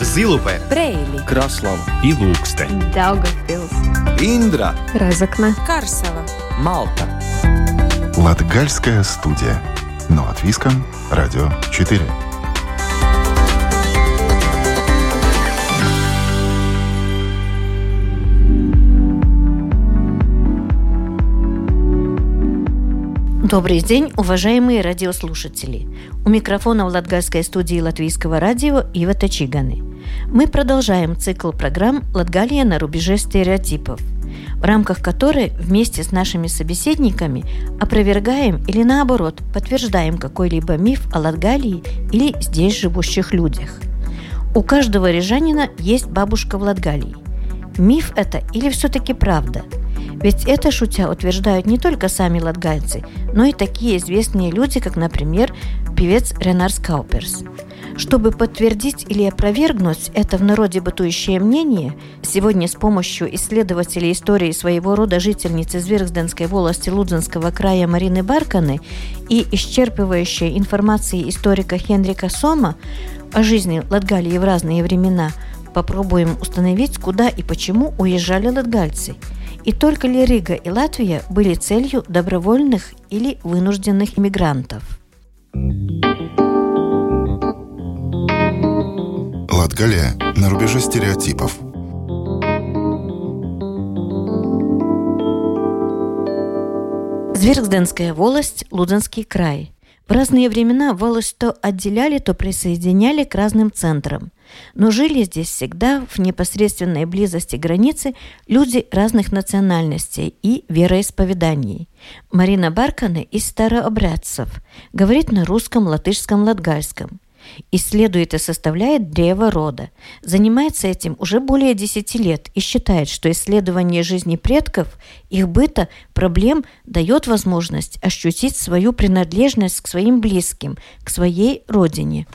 Зилупе, Брейли, Краслава. И Ilūksteņa, Daugavpils, Индра Разокна, Карсела. Малта. Латгальская студия. Но от Виском, Радио 4. Добрый день, уважаемые радиослушатели. У микрофона в Латгальской студии Латвийского радио Ива Тачиганы. Мы продолжаем цикл программ «Латгалия на рубеже стереотипов», в рамках которой вместе с нашими собеседниками опровергаем или наоборот подтверждаем какой-либо миф о Латгалии или здесь живущих людях. У каждого рижанина есть бабушка в Латгалии. Миф это или все-таки правда – ведь это, шутя, утверждают не только сами латгальцы, но и такие известные люди, как, например, певец Ренар Скауперс. Чтобы подтвердить или опровергнуть это в народе бытующее мнение, сегодня с помощью исследователей истории своего рода жительницы Зверхденской волости Лудзенского края Марины Барканы и исчерпывающей информации историка Хенрика Сома о жизни Латгалии в разные времена, попробуем установить, куда и почему уезжали латгальцы – и только ли Рига и Латвия были целью добровольных или вынужденных иммигрантов? Латгалия на рубеже стереотипов. Зверхденская волость, Луденский край – в разные времена волость то отделяли, то присоединяли к разным центрам. Но жили здесь всегда в непосредственной близости границы люди разных национальностей и вероисповеданий. Марина Барканы из старообрядцев говорит на русском, латышском, латгальском – исследует и составляет древо рода. Занимается этим уже более 10 лет и считает, что исследование жизни предков, их быта, проблем дает возможность ощутить свою принадлежность к своим близким, к своей родине.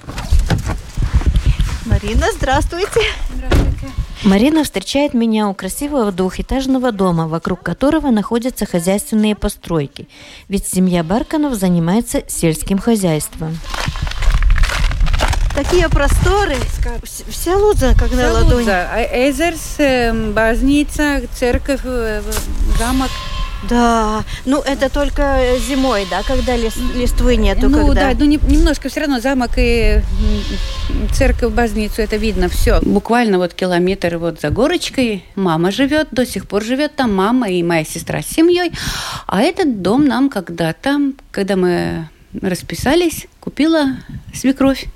Марина, здравствуйте. Здравствуйте. Марина встречает меня у красивого двухэтажного дома, вокруг которого находятся хозяйственные постройки. Ведь семья Барканов занимается сельским хозяйством такие просторы. Вся Лудза, как на ладони. Лудза. Эзерс, эм, базница, церковь, э, замок. Да, ну это только зимой, да, когда лист, листвы нету. Ну когда... да, ну не, немножко все равно замок и церковь, базницу, это видно все. Буквально вот километр вот за горочкой мама живет, до сих пор живет там мама и моя сестра с семьей. А этот дом нам когда-то, когда мы расписались, купила свекровь.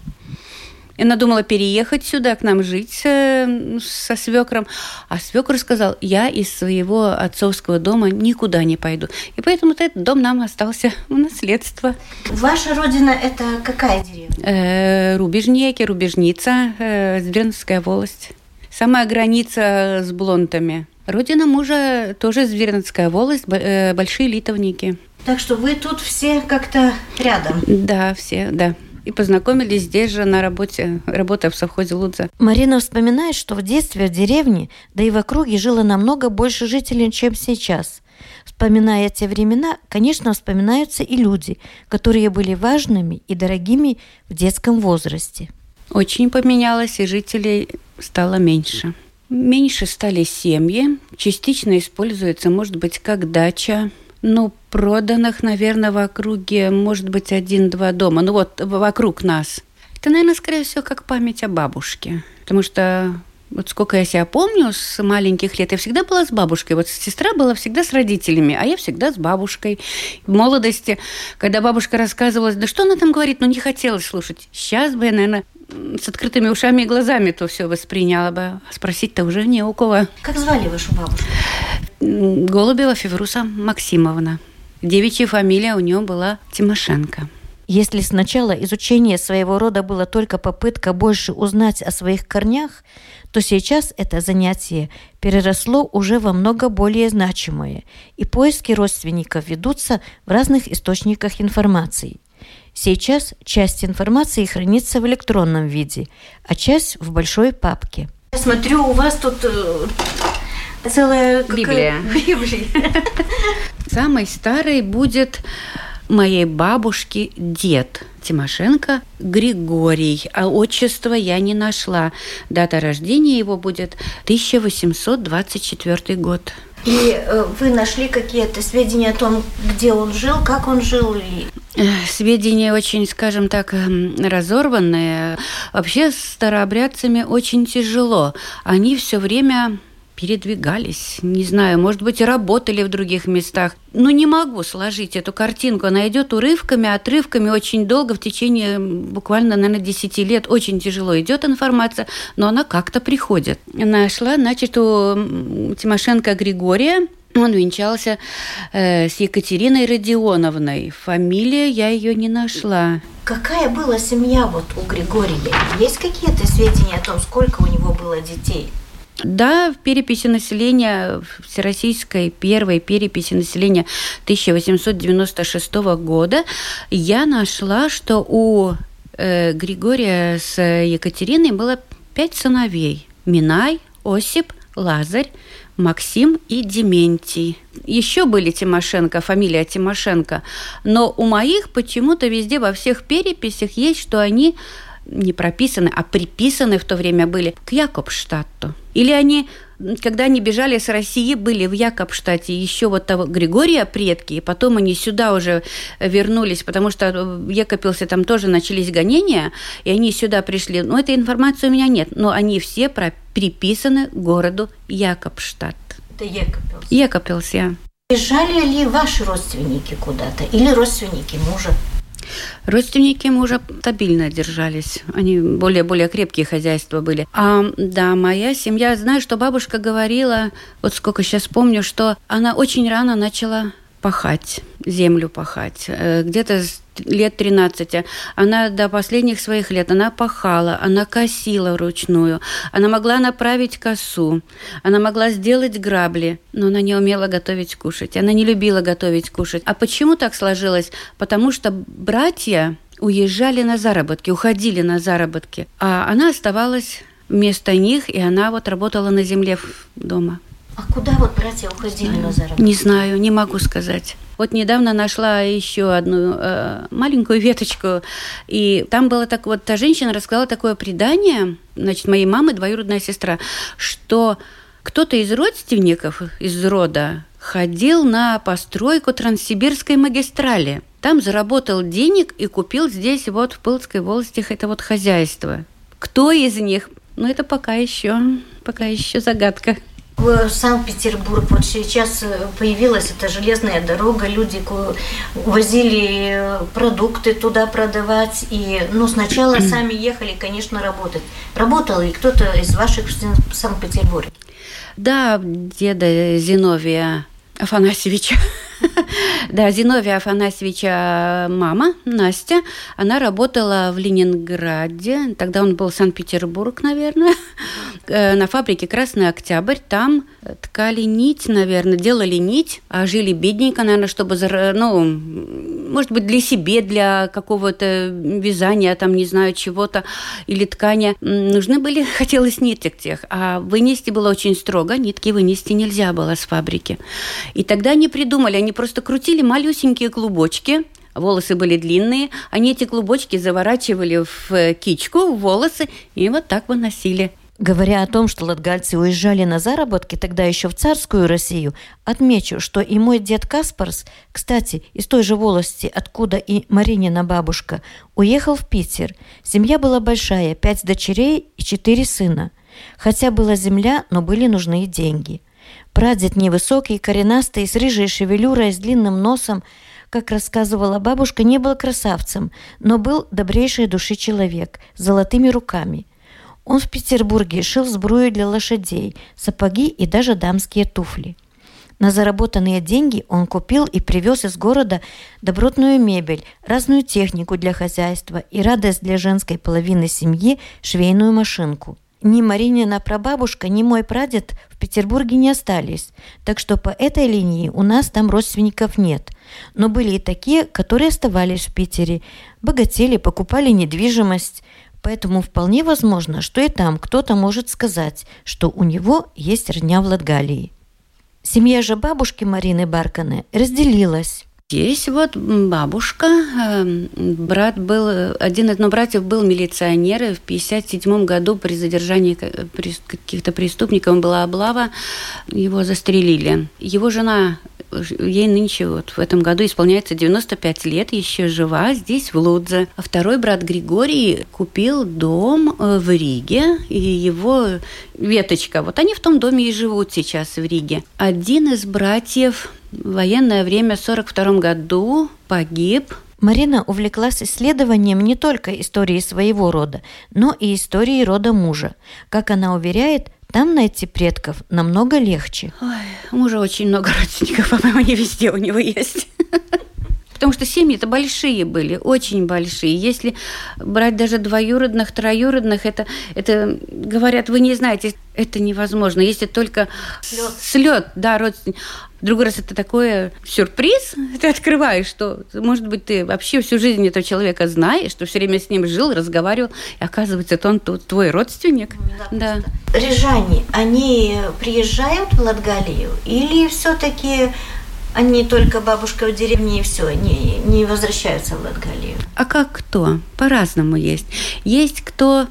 И она думала переехать сюда, к нам жить э, со свекром. А свекр сказал, я из своего отцовского дома никуда не пойду. И поэтому этот дом нам остался в наследство. Ваша родина – это какая деревня? Э, Рубежнеки, Рубежница, э, Звернская волость. Самая граница с Блонтами. Родина мужа тоже Звернская волость, э, Большие Литовники. Так что вы тут все как-то рядом? Да, все, да и познакомились здесь же на работе, работая в совхозе Лудза. Марина вспоминает, что в детстве в деревне, да и в округе жило намного больше жителей, чем сейчас. Вспоминая те времена, конечно, вспоминаются и люди, которые были важными и дорогими в детском возрасте. Очень поменялось, и жителей стало меньше. Меньше стали семьи, частично используется, может быть, как дача, ну, проданных, наверное, в округе, может быть, один-два дома. Ну, вот вокруг нас. Это, наверное, скорее всего, как память о бабушке. Потому что вот сколько я себя помню с маленьких лет, я всегда была с бабушкой. Вот сестра была всегда с родителями, а я всегда с бабушкой. В молодости, когда бабушка рассказывала, да что она там говорит, ну не хотелось слушать. Сейчас бы я, наверное, с открытыми ушами и глазами то все восприняла бы. Спросить-то уже не у кого. Как звали вашу бабушку? Голубева Февруса Максимовна. Девичья фамилия у нее была Тимошенко. Если сначала изучение своего рода было только попытка больше узнать о своих корнях, то сейчас это занятие переросло уже во много более значимое, и поиски родственников ведутся в разных источниках информации. Сейчас часть информации хранится в электронном виде, а часть в большой папке. Я смотрю, у вас тут э, целая Библия. Библия. Самый старый будет моей бабушки дед Тимошенко Григорий, а отчество я не нашла. Дата рождения его будет 1824 год. И э, вы нашли какие-то сведения о том, где он жил, как он жил? Или... Сведения очень, скажем так, эм, разорванные. Вообще с старообрядцами очень тяжело. Они все время передвигались, не знаю, может быть, и работали в других местах. Но не могу сложить эту картинку. Она идет урывками, отрывками очень долго, в течение буквально, наверное, 10 лет. Очень тяжело идет информация, но она как-то приходит. Нашла, значит, у Тимошенко Григория он венчался э, с Екатериной Родионовной. Фамилия я ее не нашла. Какая была семья вот у Григория? Есть какие-то сведения о том, сколько у него было детей? Да, в переписи населения, всероссийской первой переписи населения 1896 года я нашла, что у э, Григория с Екатериной было пять сыновей. Минай, Осип, Лазарь, Максим и Дементий. Еще были Тимошенко, фамилия Тимошенко, но у моих почему-то везде во всех переписях есть, что они не прописаны, а приписаны в то время были к Якобштадту. Или они, когда они бежали с России, были в Якобштадте еще вот того Григория предки, и потом они сюда уже вернулись, потому что в Екопилсе там тоже начались гонения, и они сюда пришли. Но этой информации у меня нет, но они все про приписаны городу Якобштадт. Это Екопилс? Екопилс, я. Бежали ли ваши родственники куда-то или родственники мужа? Родственники мужа стабильно держались. Они более-более крепкие хозяйства были. А, да, моя семья, знаю, что бабушка говорила, вот сколько сейчас помню, что она очень рано начала пахать, землю пахать. Э, где-то лет 13. Она до последних своих лет, она пахала, она косила вручную, она могла направить косу, она могла сделать грабли, но она не умела готовить кушать. Она не любила готовить кушать. А почему так сложилось? Потому что братья уезжали на заработки, уходили на заработки, а она оставалась вместо них, и она вот работала на земле дома. А куда вот братья уходили знаю. на заработки? Не знаю, не могу сказать. Вот недавно нашла еще одну э, маленькую веточку, и там была так вот, та женщина рассказала такое предание, значит, моей мамы, двоюродная сестра, что кто-то из родственников, из рода, ходил на постройку Транссибирской магистрали. Там заработал денег и купил здесь вот в Пылской волости это вот хозяйство. Кто из них? Ну, это пока еще, пока еще загадка в Санкт-Петербург. Вот сейчас появилась эта железная дорога, люди возили продукты туда продавать. И, ну, сначала сами ехали, конечно, работать. Работал и кто-то из ваших в Санкт-Петербурге? Да, деда Зиновия Афанасьевича. Да, Зиновия Афанасьевича мама, Настя, она работала в Ленинграде, тогда он был Санкт-Петербург, наверное, э, на фабрике «Красный Октябрь». Там ткали нить, наверное, делали нить, а жили бедненько, наверное, чтобы, ну, может быть, для себе, для какого-то вязания, там, не знаю, чего-то, или ткани. Нужны были, хотелось ниток тех, а вынести было очень строго, нитки вынести нельзя было с фабрики. И тогда они придумали, они просто крутили малюсенькие клубочки, волосы были длинные, они эти клубочки заворачивали в кичку, в волосы, и вот так выносили. Говоря о том, что латгальцы уезжали на заработки тогда еще в царскую Россию, отмечу, что и мой дед Каспарс, кстати, из той же волости, откуда и Маринина бабушка, уехал в Питер. Семья была большая, пять дочерей и четыре сына. Хотя была земля, но были нужны деньги. Прадед невысокий, коренастый, с рыжей шевелюрой, с длинным носом, как рассказывала бабушка, не был красавцем, но был добрейшей души человек, с золотыми руками – он в Петербурге шил сбрую для лошадей, сапоги и даже дамские туфли. На заработанные деньги он купил и привез из города добротную мебель, разную технику для хозяйства и радость для женской половины семьи – швейную машинку. Ни Маринина прабабушка, ни мой прадед в Петербурге не остались, так что по этой линии у нас там родственников нет. Но были и такие, которые оставались в Питере, богатели, покупали недвижимость, Поэтому вполне возможно, что и там кто-то может сказать, что у него есть родня в Латгалии. Семья же бабушки Марины Барканы разделилась. Есть вот бабушка, эм, брат был, один из ну, братьев был милиционер, и в 57 году при задержании каких-то преступников была облава, его застрелили. Его жена ей нынче вот в этом году исполняется 95 лет, еще жива здесь, в Лудзе. А второй брат Григорий купил дом э, в Риге, и его веточка, вот они в том доме и живут сейчас в Риге. Один из братьев в военное время в 1942 году погиб Марина увлеклась исследованием не только истории своего рода, но и истории рода мужа. Как она уверяет, там найти предков намного легче. Ой, мужа очень много родственников, по-моему, они везде у него есть. Потому что семьи-то большие были, очень большие. Если брать даже двоюродных, троюродных, это, это говорят, вы не знаете, это невозможно. Если только слет, слет да, родственник. В другой раз это такой сюрприз, ты открываешь, что, может быть, ты вообще всю жизнь этого человека знаешь, что все время с ним жил, разговаривал, и оказывается, это он твой родственник. Да. да. Рижане, они приезжают в Латгалию или все-таки они только бабушка в деревне и все, не, не возвращаются в Латгалию. А как кто? По-разному есть. Есть кто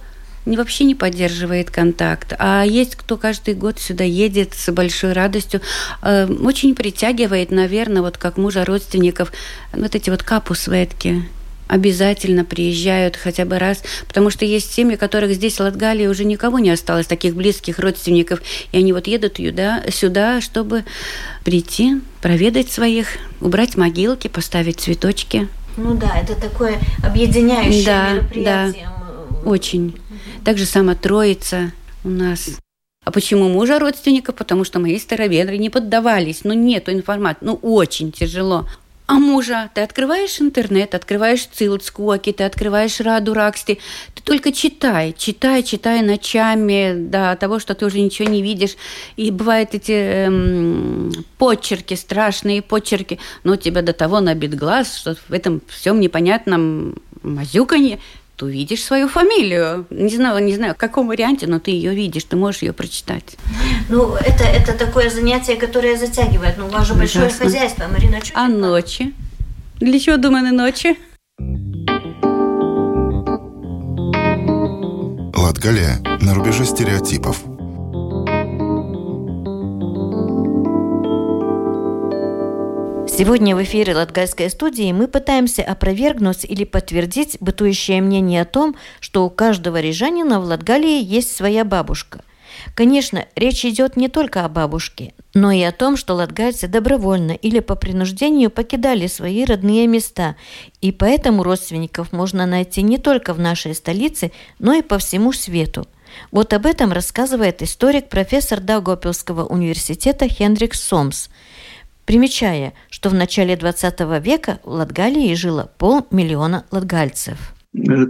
вообще не поддерживает контакт. А есть кто каждый год сюда едет с большой радостью. Э, очень притягивает, наверное, вот как мужа родственников, вот эти вот капусветки обязательно приезжают хотя бы раз, потому что есть семьи, которых здесь в Латгалии уже никого не осталось, таких близких родственников, и они вот едут сюда, сюда, чтобы прийти, проведать своих, убрать могилки, поставить цветочки. Ну да, это такое объединяющее да, мероприятие. Да, очень. Так же само Троица у нас. А почему мужа родственника? Потому что мои староверы не поддавались. Ну, нету информации. Ну, очень тяжело. А мужа, ты открываешь интернет, открываешь Цилцкуоки, ты открываешь Раду Раксти, ты только читай, читай, читай ночами до того, что ты уже ничего не видишь. И бывают эти эм, почерки, страшные почерки, но тебя до того набит глаз, что в этом всем непонятном мазюканье ты увидишь свою фамилию. Не знаю, не знаю, в каком варианте, но ты ее видишь, ты можешь ее прочитать. Ну, это, это такое занятие, которое затягивает. Ну, у вас же Ужасно. большое хозяйство, Марина. Что а ночи? Для чего думаны ночи? Латгалия на рубеже стереотипов – Сегодня в эфире Латгальской студии мы пытаемся опровергнуть или подтвердить бытующее мнение о том, что у каждого рижанина в Латгалии есть своя бабушка. Конечно, речь идет не только о бабушке, но и о том, что латгальцы добровольно или по принуждению покидали свои родные места, и поэтому родственников можно найти не только в нашей столице, но и по всему свету. Вот об этом рассказывает историк, профессор Даугавпилского университета Хендрик Сомс – примечая, что в начале 20 века в Латгалии жило полмиллиона латгальцев.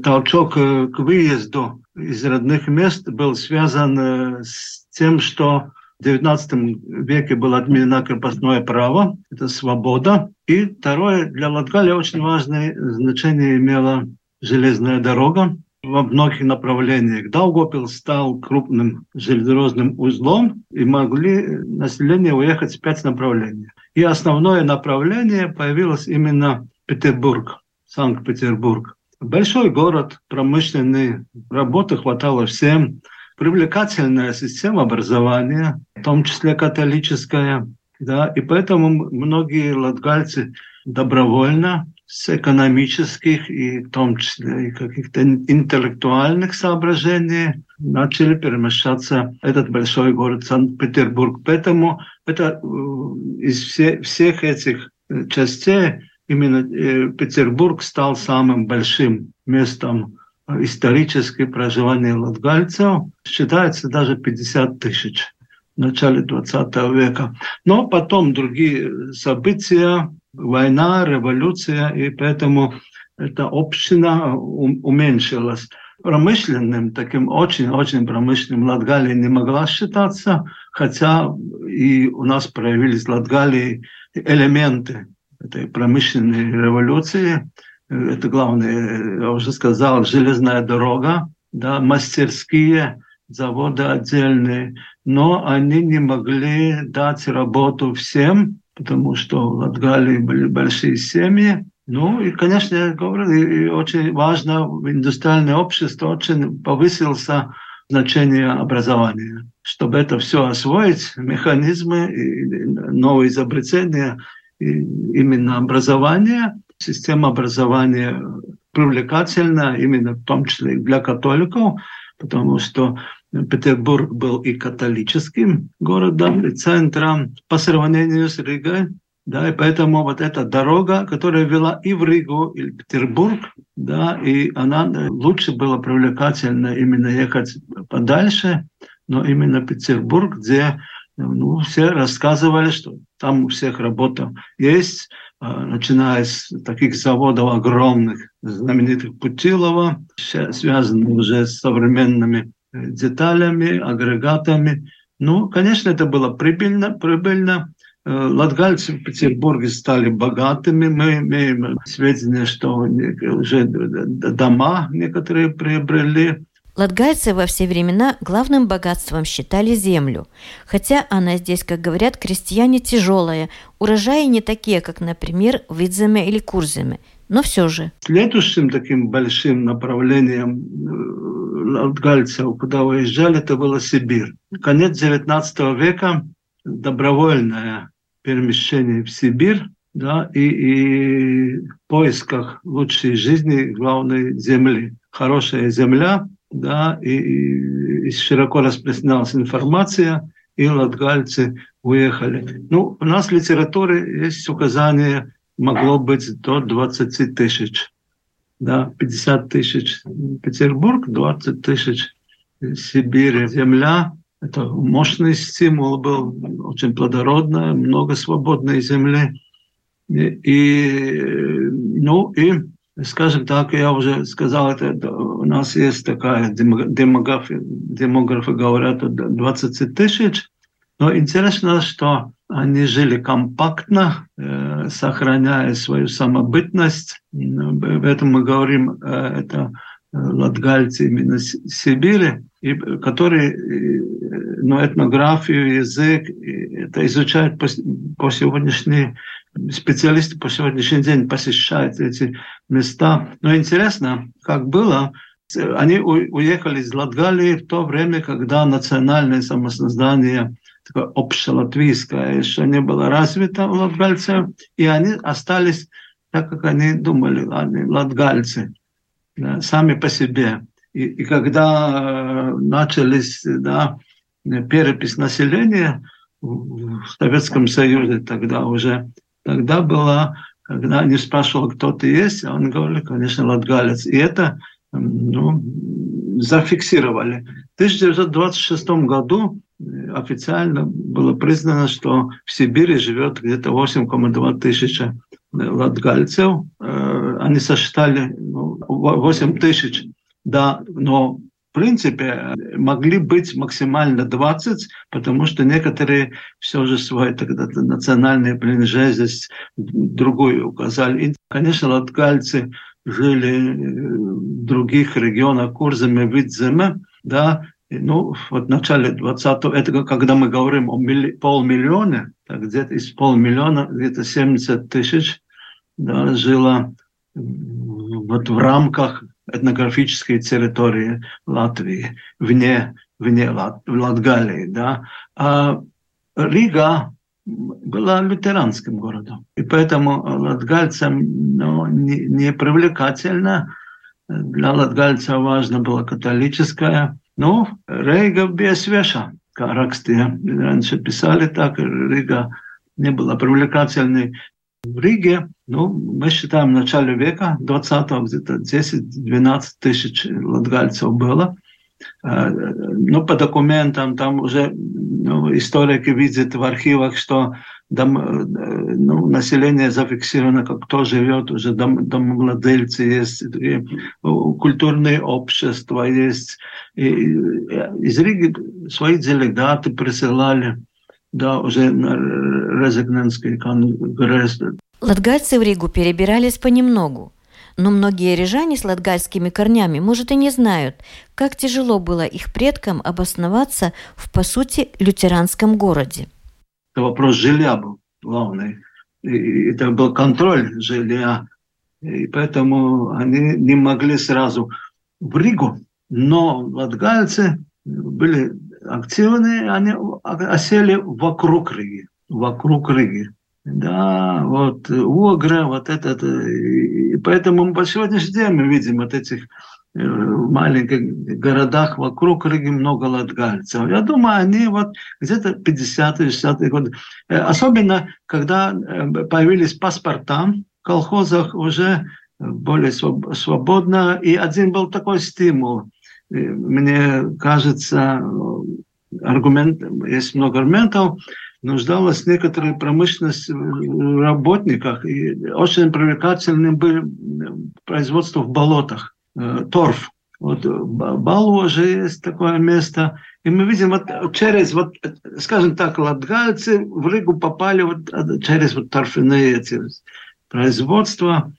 Толчок к выезду из родных мест был связан э, с тем, что в XIX веке было отменено крепостное право, это свобода. И второе, для Латгалии очень важное значение имела железная дорога во многих направлениях. Даугопил стал крупным железнодорожным узлом, и могли население уехать в пять направлений. И основное направление появилось именно Петербург, Санкт-Петербург. Большой город, промышленный, работы хватало всем, привлекательная система образования, в том числе католическая, да, и поэтому многие латгальцы добровольно с экономических и в том числе и каких-то интеллектуальных соображений начали перемещаться этот большой город Санкт-Петербург. Поэтому это э, из все, всех этих э, частей именно э, Петербург стал самым большим местом исторически проживания латгальцев. Считается даже 50 тысяч в начале 20 века. Но потом другие события, война, революция, и поэтому эта община уменьшилась. Промышленным, таким очень-очень промышленным Латгалия не могла считаться, хотя и у нас проявились в Латгалии элементы этой промышленной революции. Это главное, я уже сказал, железная дорога, да, мастерские, заводы отдельные, но они не могли дать работу всем, потому что в Латгалии были большие семьи. Ну и, конечно, я говорю, и очень важно, в индустриальное общество очень повысился значение образования. Чтобы это все освоить, механизмы, новые изобретения, именно образование, система образования привлекательна именно в том числе для католиков, потому что Петербург был и католическим городом, и центром по сравнению с Ригой. Да, и поэтому вот эта дорога, которая вела и в Ригу, и в Петербург, да, и она лучше была привлекательна именно ехать подальше, но именно Петербург, где ну, все рассказывали, что там у всех работа есть, а, начиная с таких заводов огромных, знаменитых Путилова, связанных уже с современными э, деталями, агрегатами. Ну, конечно, это было прибыльно, прибыльно. Э, латгальцы в Петербурге стали богатыми. Мы имеем сведения, что уже дома некоторые приобрели. Латгальцы во все времена главным богатством считали землю. Хотя она здесь, как говорят крестьяне, тяжелая. Урожаи не такие, как, например, в Идземе или Курземе. Но все же. Следующим таким большим направлением э, латгальцев, куда уезжали, это была Сибирь. Конец XIX века добровольное перемещение в Сибирь да, и, и поисках лучшей жизни главной земли. Хорошая земля, да, и, и широко распространялась информация, и латгальцы уехали. Ну, у нас в литературе есть указание, могло быть до 20 тысяч. Да, 50 тысяч Петербург, 20 тысяч Сибирь, земля. Это мощный стимул был, очень плодородно, много свободной земли. И, и ну и скажем так, я уже сказал, это у нас есть такая демография, демографы говорят 20 тысяч, но интересно, что они жили компактно, э, сохраняя свою самобытность. Об этом мы говорим, э, это латгальцы именно Сибири, и, которые э, ну, этнографию, язык, это изучают по, по сегодняшний специалисты по сегодняшний день посещают эти места. Но интересно, как было, они уехали из Латгалии в то время, когда национальное самосоздание такое общелатвийское еще не было развито у латгальцев, и они остались так, как они думали, они латгальцы, сами по себе. И, и когда э, начались да, перепись населения в Советском Союзе, тогда уже Тогда была, когда они спрашивали, кто ты есть, а он говорил, конечно, латгалец. И это ну, зафиксировали. В 1926 году э, официально было признано, что в Сибири живет где-то 8,2 тысячи латгальцев. Э, они сосчитали 8 ну, тысяч, да, но принципе, могли быть максимально 20, потому что некоторые все же свою тогда национальную принадлежность другую указали. И, конечно, латгальцы жили в других регионах Курзами, Видземе, да, ну, вот в начале 20-го, это когда мы говорим о милли, полмиллиона, так где-то из полмиллиона, где-то 70 тысяч да, жило вот в рамках этнографической территории Латвии, вне, вне Лат, Латгалии. Да? А Рига была лютеранским городом. И поэтому латгальцам ну, не, не привлекательно. Для латгальцев важно было католическое. Ну, Рига без свеша, как раньше писали так, Рига не была привлекательной в Риге, ну, мы считаем, в начале века, 20-го, где-то 10-12 тысяч латгальцев было. Ну, по документам там уже ну, историки видят в архивах, что дом, ну, население зафиксировано, как кто живет, уже дом, домовладельцы есть, и культурные общества есть. И из Риги свои делегаты присылали да, уже на Резигненский конгресс. Латгальцы в Ригу перебирались понемногу. Но многие рижане с латгальскими корнями, может, и не знают, как тяжело было их предкам обосноваться в, по сути, лютеранском городе. Это вопрос жилья был. главный. И это был контроль жилья. И поэтому они не могли сразу в Ригу. Но латгальцы были активные, они осели вокруг Риги. Вокруг Риги. Да, вот Огра, вот этот. И поэтому по сегодняшний день мы видим вот этих э, маленьких городах вокруг Риги много латгальцев. Я думаю, они вот где-то 50-60-е годы. Э, особенно, когда э, появились паспорта в колхозах уже более свободно. И один был такой стимул. Мне кажется, аргумент, есть много аргументов, нуждалась некоторая промышленность в работниках. И очень привлекательным было производство в болотах. Э, торф. Вот Балва же есть такое место. И мы видим вот через, вот, скажем так, латгальцы в Ригу попали вот э, через вот торфяные эти производства,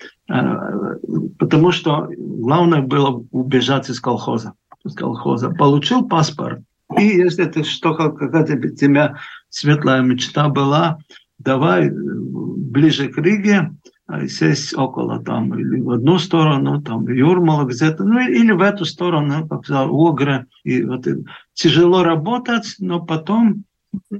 потому что главное было убежать из колхоза. Из колхоза. Получил паспорт, и если это что какая-то тебя светлая мечта была, давай ближе к Риге, а, сесть около там, или в одну сторону, там, Юрмала где-то, ну, или в эту сторону, как сказал, Огра. И вот тяжело работать, но потом,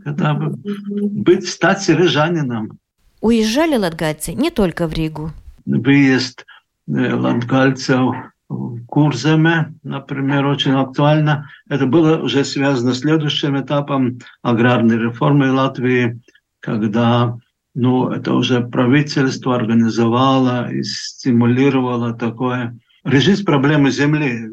когда бы быть, стать рижанином. Уезжали латгальцы не только в Ригу. Выезд э, латгальцев в Курземе, например, очень актуально. Это было уже связано с следующим этапом аграрной реформы Латвии, когда ну, это уже правительство организовало и стимулировало такое. Решить проблемы земли.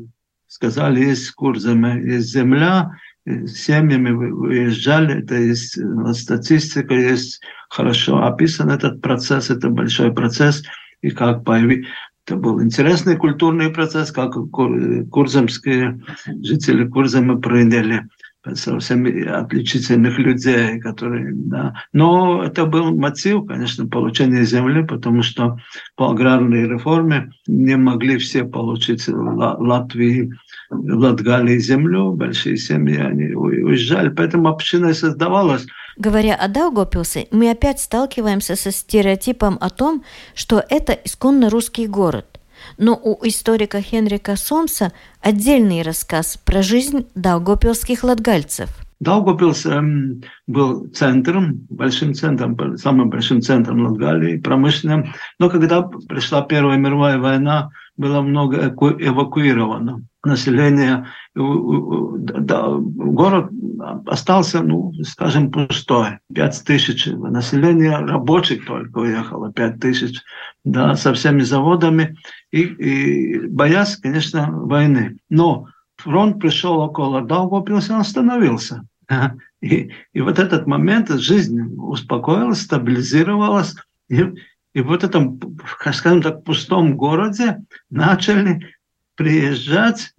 Сказали, есть курсами, есть земля, семьями выезжали, это есть статистика, есть хорошо описан этот процесс, это большой процесс, и как появилось. Это был интересный культурный процесс, как курзамские жители Курзама приняли совсем отличительных людей, которые, да. Но это был мотив, конечно, получения земли, потому что по аграрной реформе не могли все получить Латвии, Латгалии землю, большие семьи, они уезжали, поэтому община создавалась. Говоря о Даугопилсе, мы опять сталкиваемся со стереотипом о том, что это исконно русский город. Но у историка Хенрика Сомса отдельный рассказ про жизнь даугопилских латгальцев. Даугопилс эм, был центром, большим центром, самым большим центром Латгалии, промышленным. Но когда пришла Первая мировая война, было много эвакуировано населения. Да, город остался, ну, скажем, пустой. Пять тысяч населения, рабочих только уехало, пять тысяч, да, со всеми заводами. И, и боясь, конечно, войны. Но фронт пришел около Даугавпилса, он остановился. И, и вот этот момент жизнь успокоилась, стабилизировалась. И, и вот этом, скажем так, пустом городе начали приезжать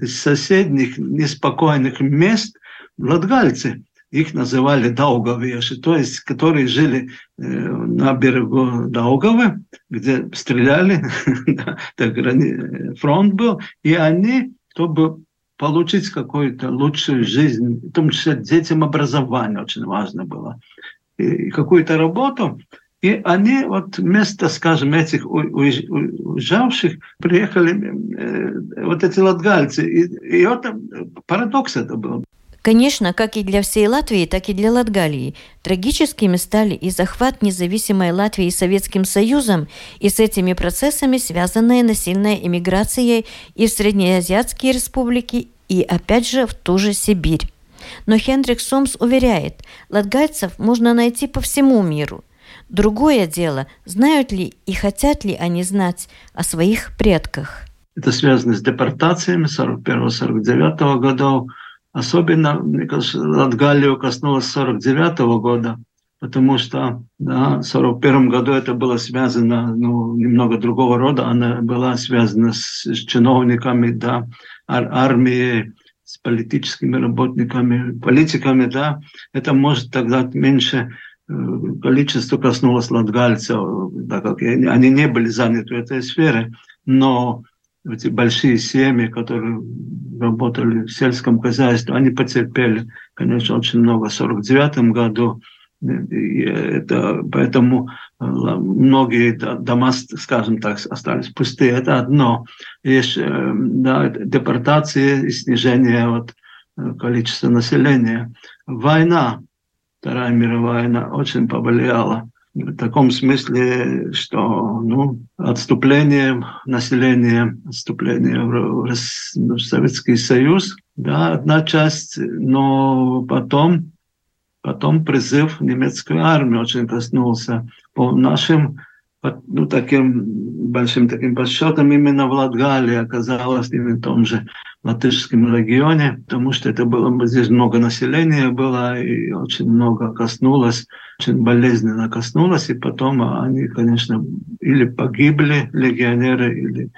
из соседних неспокойных мест латгальцы. Их называли Даугавеши, то есть которые жили э, на берегу Даугавы, где стреляли, фронт был, и они, чтобы получить какую-то лучшую жизнь, в том числе детям образование очень важно было, и какую-то работу, и они вот вместо, скажем, этих уезжавших приехали э, вот эти латгальцы. И, и это парадокс это был. Конечно, как и для всей Латвии, так и для Латгалии. Трагическими стали и захват независимой Латвии Советским Союзом, и с этими процессами связанная насильная иммиграция и в Среднеазиатские республики, и опять же в ту же Сибирь. Но Хендрик Сомс уверяет, латгальцев можно найти по всему миру. Другое дело, знают ли и хотят ли они знать о своих предках. Это связано с депортациями 41-49 годов. Особенно, мне кажется, Латгалию коснулось 49 года, потому что да, в 41 году это было связано, ну, немного другого рода, она была связана с, с чиновниками, да, ар армией, с политическими работниками, политиками, да, это может тогда меньше Э, количество коснулось латгальцев, так как они не были заняты в этой сфере, но эти большие семьи, которые работали в сельском хозяйстве, они потерпели, конечно, очень много. В 1949 году Это, поэтому многие дома, скажем так, остались пустые. Это одно. Есть да, депортация и снижение вот, количества населения. Война, Вторая мировая война, очень повлияла в таком смысле, что ну, отступление населения, отступление в, в Советский Союз, да, одна часть, но потом, потом призыв немецкой армии очень коснулся. По нашим ну, таким большим таким подсчетом именно в Латгалии оказалось именно в том же латышском регионе, потому что это было здесь много населения было и очень много коснулось, очень болезненно коснулось, и потом они, конечно, или погибли легионеры, или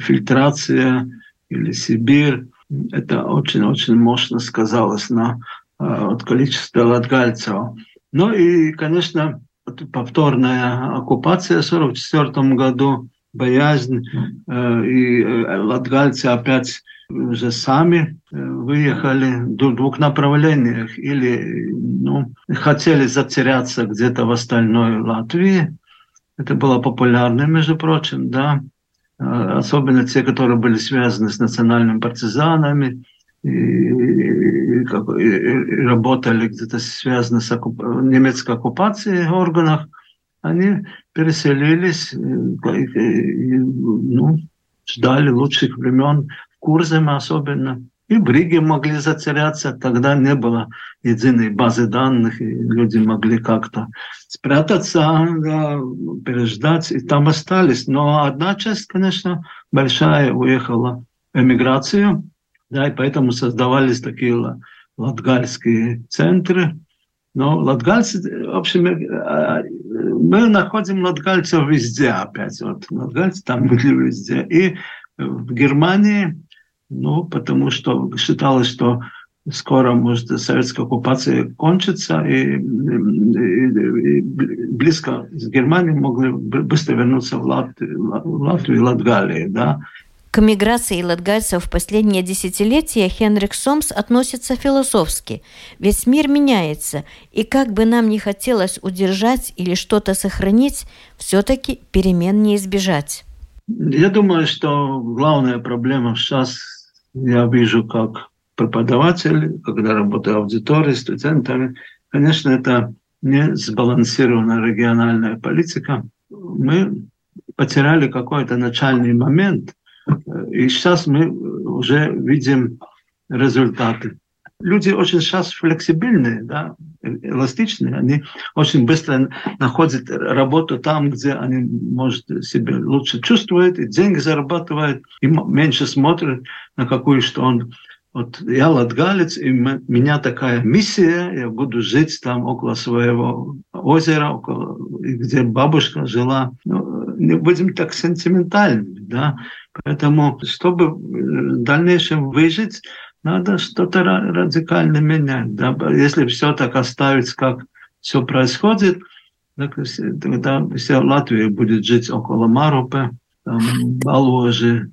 фильтрация, или Сибирь. Это очень-очень мощно сказалось на вот, количестве латгальцев. Ну и, конечно, повторная оккупация в 1944 году, боязнь, э, и э, латгальцы опять уже сами э, выехали в двух направлениях. Или ну, хотели затеряться где-то в остальной Латвии. Это было популярно, между прочим, да. Особенно те, которые были связаны с национальными партизанами, и, и работали где-то связаны с оккуп... немецкой оккупацией органах, они переселились и, ну, ждали лучших времен в Курземе особенно. И в Риге могли затеряться, тогда не было единой базы данных, и люди могли как-то спрятаться, да, переждать, и там остались. Но одна часть, конечно, большая уехала в эмиграцию, да, и поэтому создавались такие латгальские центры. Но латгальцы, в общем, э, э, мы находим латгальцев везде опять. Вот латгальцы там были везде. И в Германии, ну, потому что считалось, что скоро может советская оккупация кончится, и, и, и близко с Германией могли быстро вернуться в Латвию, в Латвию и Латгалию, да. К миграции латгальцев в последние десятилетия Хенрик Сомс относится философски. Весь мир меняется, и как бы нам ни хотелось удержать или что-то сохранить, все-таки перемен не избежать. Я думаю, что главная проблема сейчас, я вижу как преподаватель, когда работаю аудиторией, студентами, конечно, это не сбалансированная региональная политика. Мы потеряли какой-то начальный момент, и сейчас мы уже видим результаты. Люди очень сейчас флексибильные, да, эластичные, они очень быстро находят работу там, где они, может, себя лучше чувствуют, и деньги зарабатывают, и меньше смотрят на какую, что он вот я латгалец, и меня такая миссия, я буду жить там около своего озера, около, где бабушка жила. Ну, не будем так сентиментальными, да. Поэтому, чтобы в дальнейшем выжить, надо что-то радикально менять. Да? Если все так оставить, как все происходит, тогда вся Латвия будет жить около Марупы, там, Баложи,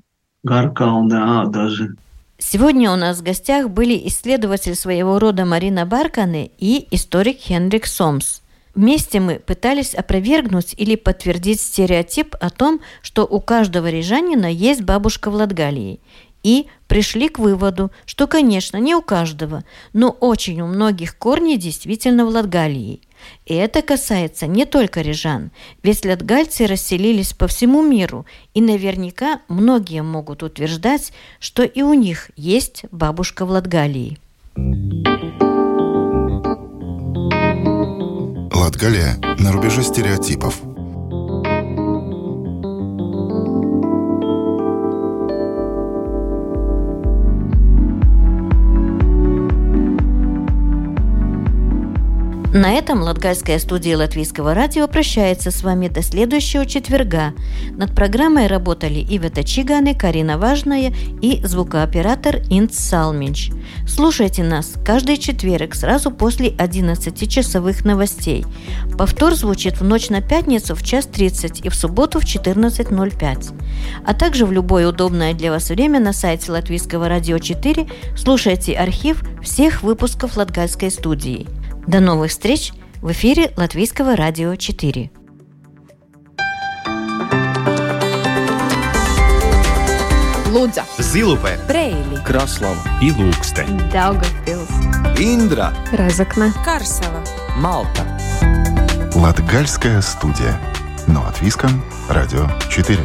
а даже. Сегодня у нас в гостях были исследователь своего рода Марина Барканы и историк Хенрик Сомс. Вместе мы пытались опровергнуть или подтвердить стереотип о том, что у каждого рижанина есть бабушка в Латгалии. И пришли к выводу, что, конечно, не у каждого, но очень у многих корни действительно в Латгалии. И это касается не только рижан, ведь латгальцы расселились по всему миру, и наверняка многие могут утверждать, что и у них есть бабушка в Латгалии. Латгалия на рубеже стереотипов – На этом Латгальская студия Латвийского радио прощается с вами до следующего четверга. Над программой работали Ивета Чиганы, Карина Важная и звукооператор Инц Салминч. Слушайте нас каждый четверг сразу после 11-часовых новостей. Повтор звучит в ночь на пятницу в час 30 и в субботу в 14.05. А также в любое удобное для вас время на сайте Латвийского радио 4 слушайте архив всех выпусков Латгальской студии. До новых встреч В эфире Латвийского радио 4. Лудза, Zilupē, Брейли, Краслава. И Ilūkste, Daugavpils, Индра. Разокна, Карсела. Малта. Латгальская студия. Но от Виском, Радио 4.